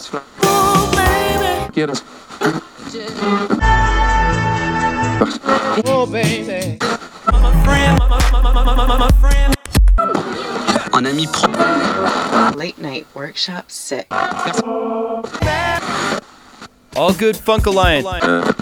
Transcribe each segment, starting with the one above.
Get us. Oh, baby. My friend my friend Un ami pro. Late Night Workshop 6. All Good Funk Alliance. Euh,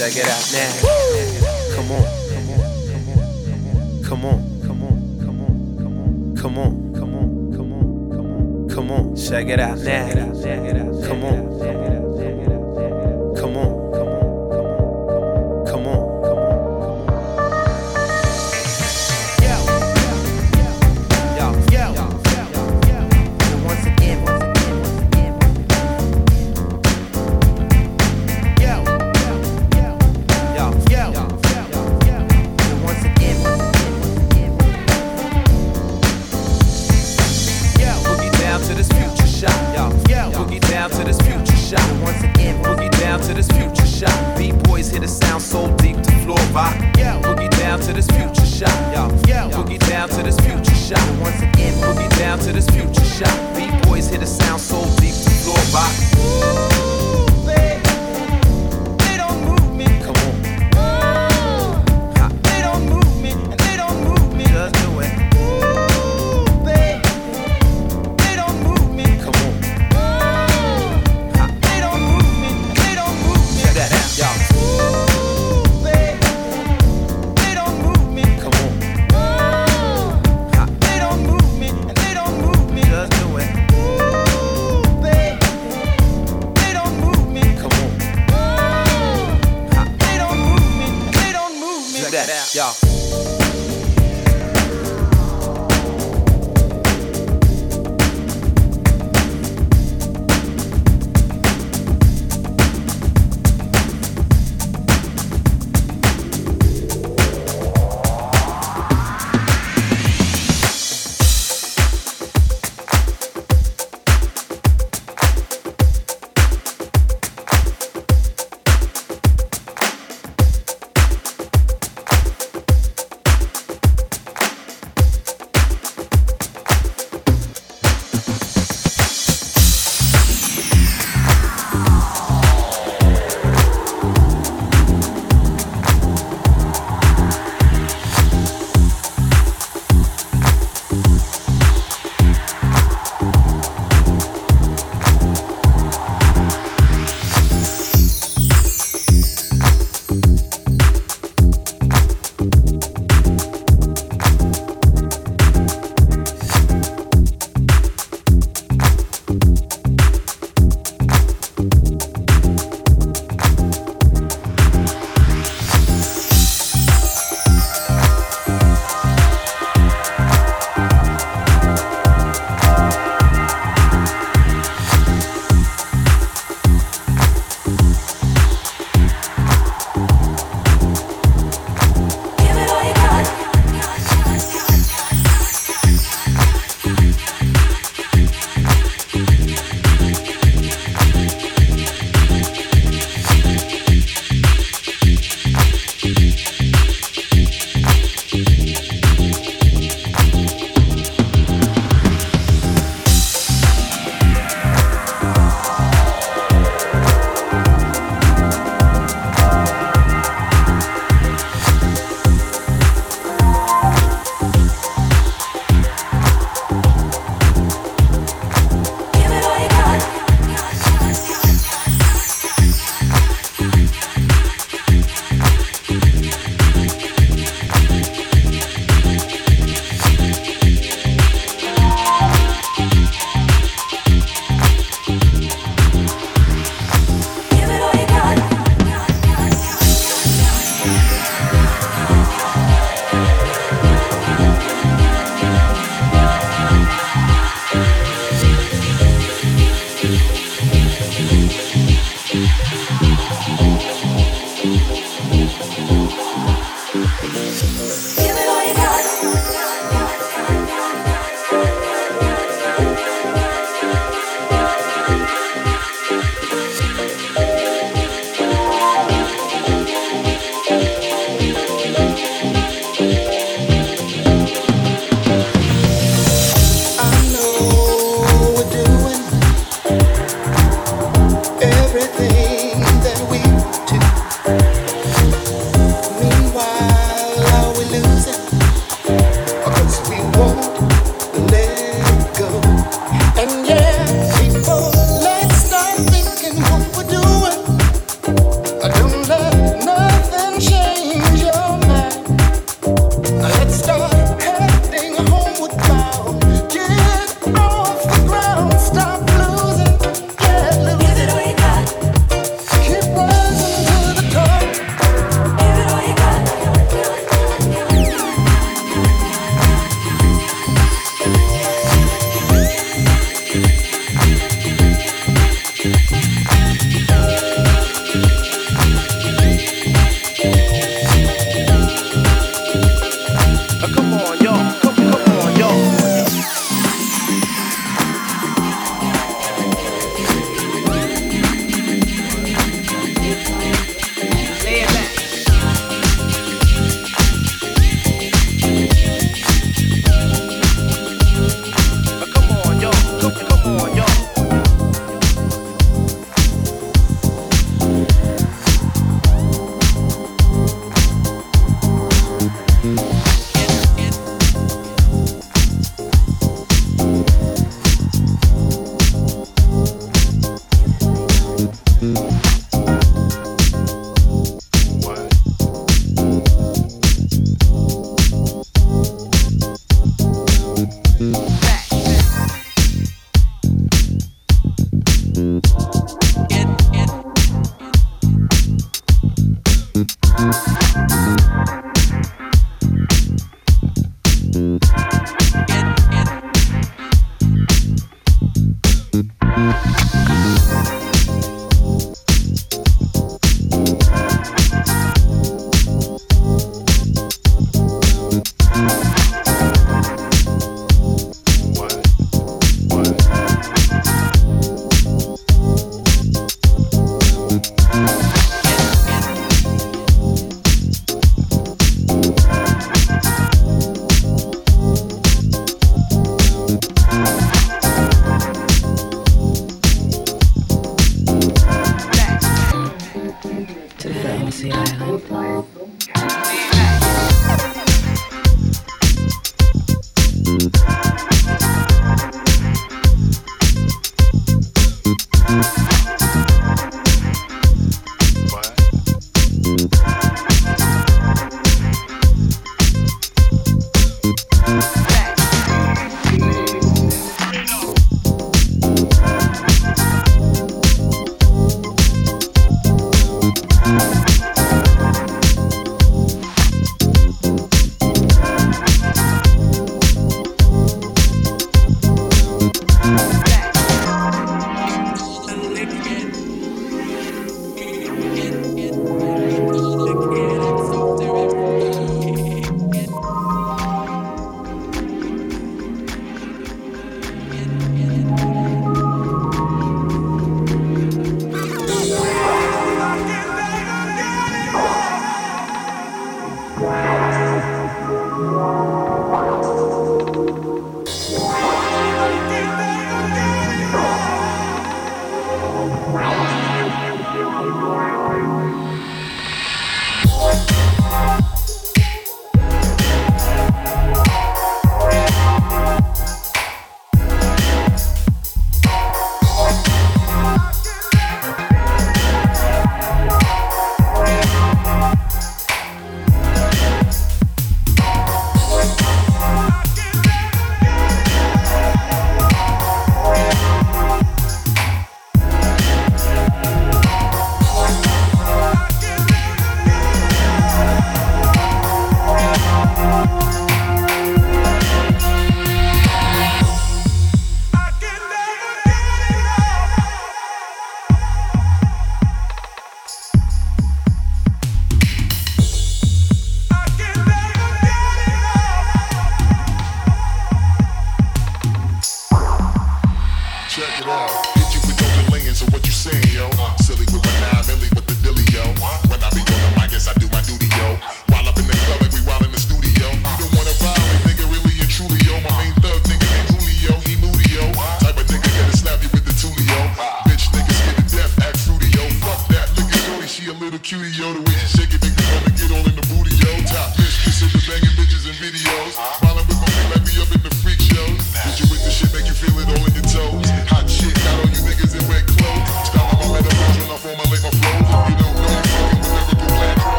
check it out now. Come on, come on, come on, come on, come on, come on, come on, come on, come on, check it out now. Come on.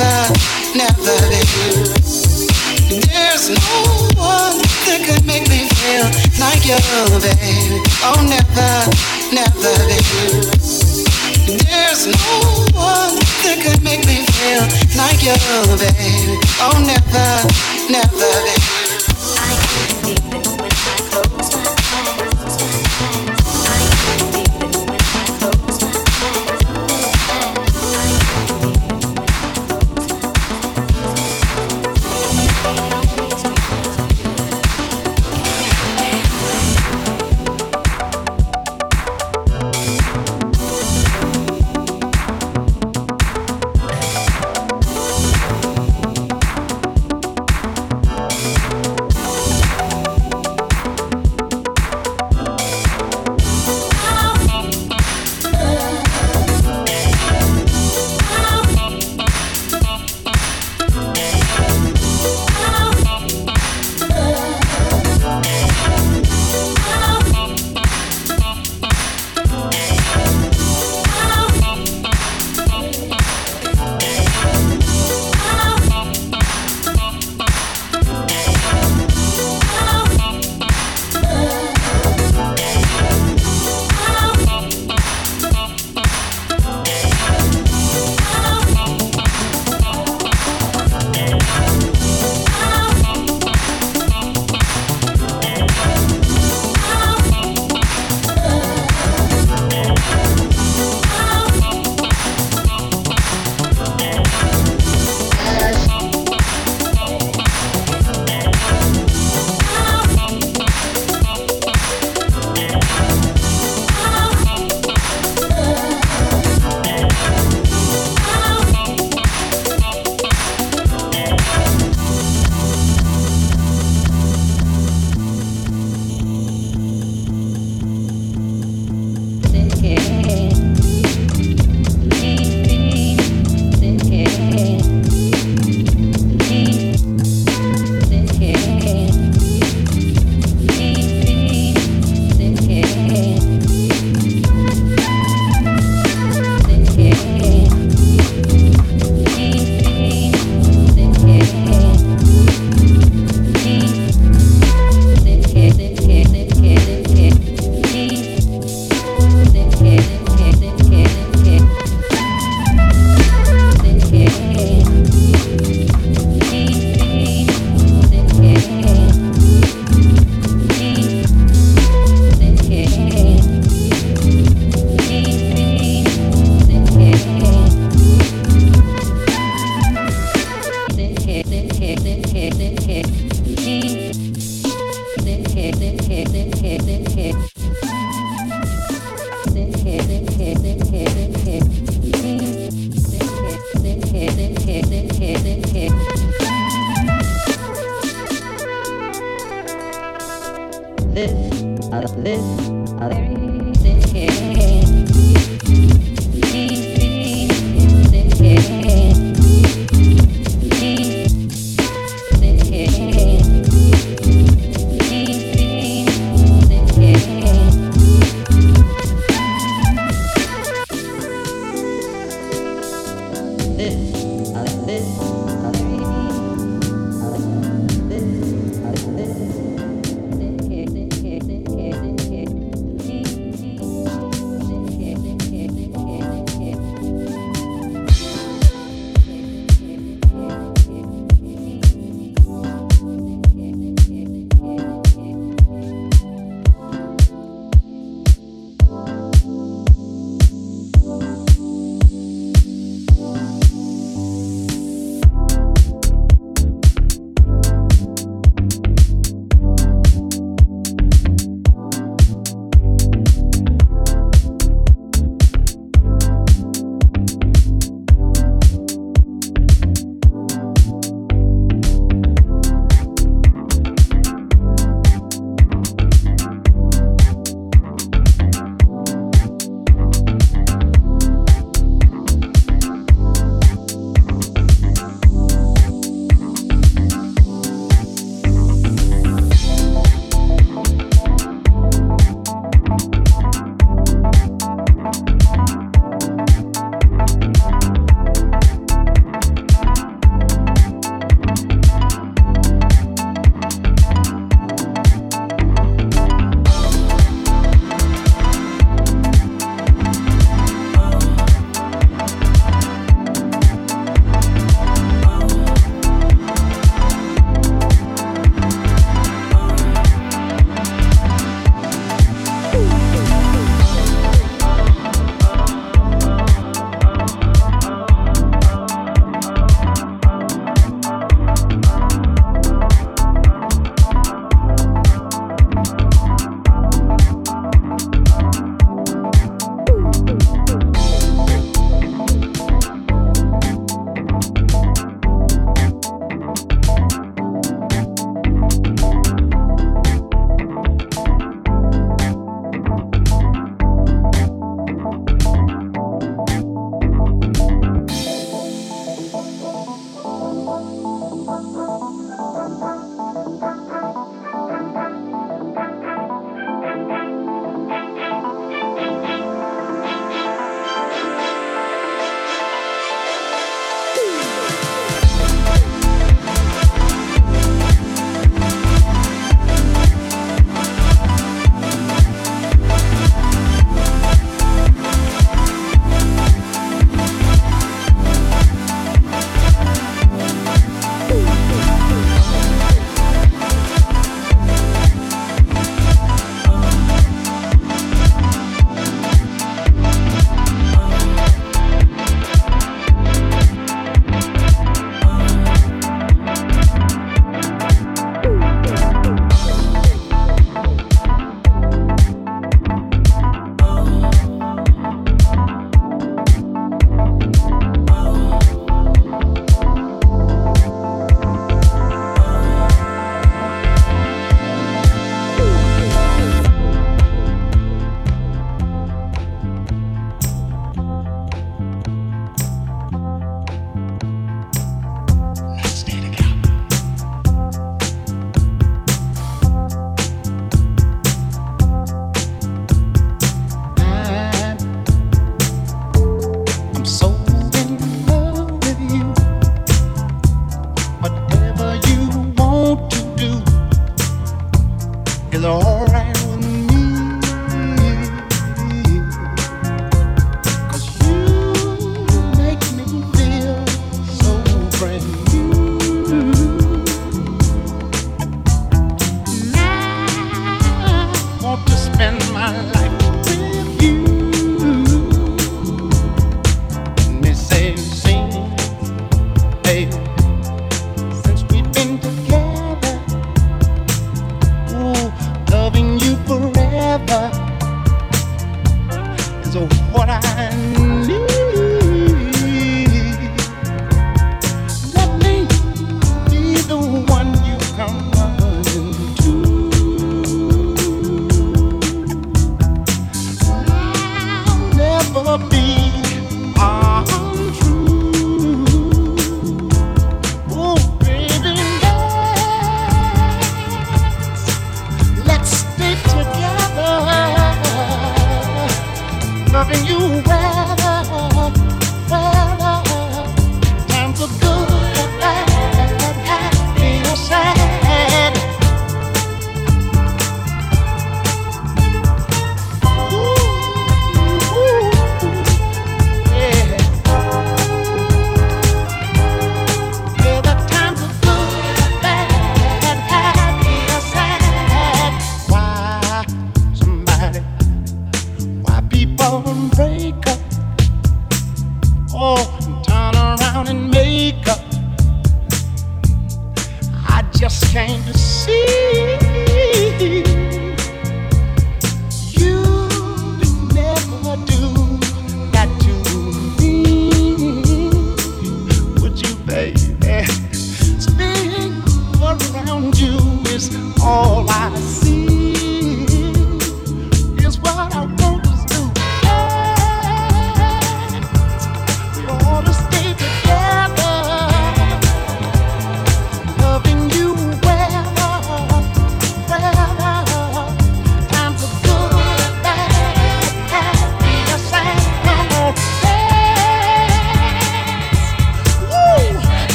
never, never, baby. There's no one that could make me feel like you, baby. Oh, never, never, baby. There's no one that could make me feel like you, baby. Oh, never, never, baby.